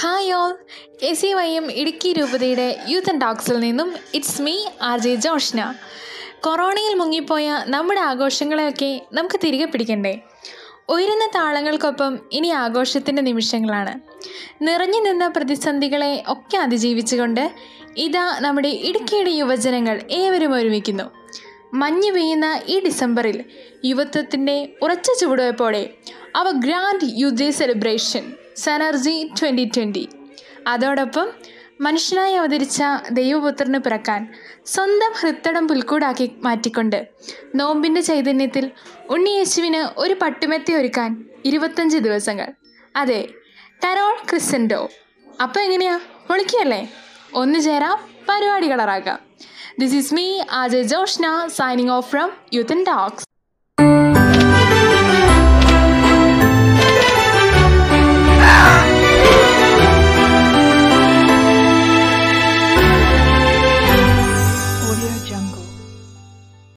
Hi all A C Y M Idukki രൂപതയുടെ youth and ടോക്സിൽ നിന്നും it's me R J Joshna. കൊറോണയിൽ മുങ്ങിപ്പോയ നമ്മുടെ ആഘോഷങ്ങളെയൊക്കെ നമുക്ക് തിരികെ പിടിക്കണ്ടേ? ഉയരുന്ന താളങ്ങൾക്കൊപ്പം ഇനി ആഘോഷത്തിന്റെ നിമിഷങ്ങളാണ്. നിറഞ്ഞു നിന്ന പ്രതിസന്ധികളെ ഒക്കെ അതിജീവിച്ചുകൊണ്ട് ഇതാ നമ്മുടെ ഇടുക്കിയുടെ യുവജനങ്ങൾ ഏവരും ഒരുമിക്കുന്നു. മഞ്ഞ് പെയ്യുന്ന ഈ ഡിസംബറിൽ യുവത്വത്തിന്റെ ഉറച്ച ചുവടുവയ്പ്പോടെ അവ ഗ്രാൻഡ് യുദ്ധ സെലിബ്രേഷൻ സനർജി ട്വന്റി ട്വന്റി അതോടൊപ്പം മനുഷ്യനായി അവതരിച്ച ദൈവപുത്രന് പിറക്കാൻ സ്വന്തം ഹൃത്തടം പുൽക്കൂടാക്കി മാറ്റിക്കൊണ്ട് നോമ്പിന്റെ ചൈതന്യത്തിൽ ഉണ്ണിയേശുവിന് ഒരു പട്ടുമെത്തി ഒരുക്കാൻ ഇരുപത്തഞ്ച് ദിവസങ്ങൾ. അതെ കരോൾ ക്രിസൻഡോ അപ്പോൾ എങ്ങനെയാ? പൊളിക്കല്ലേ ഒന്ന് ചേരാം പരിപാടി കളറാക്കാം this is me RJ Joshna signing off from youth and talks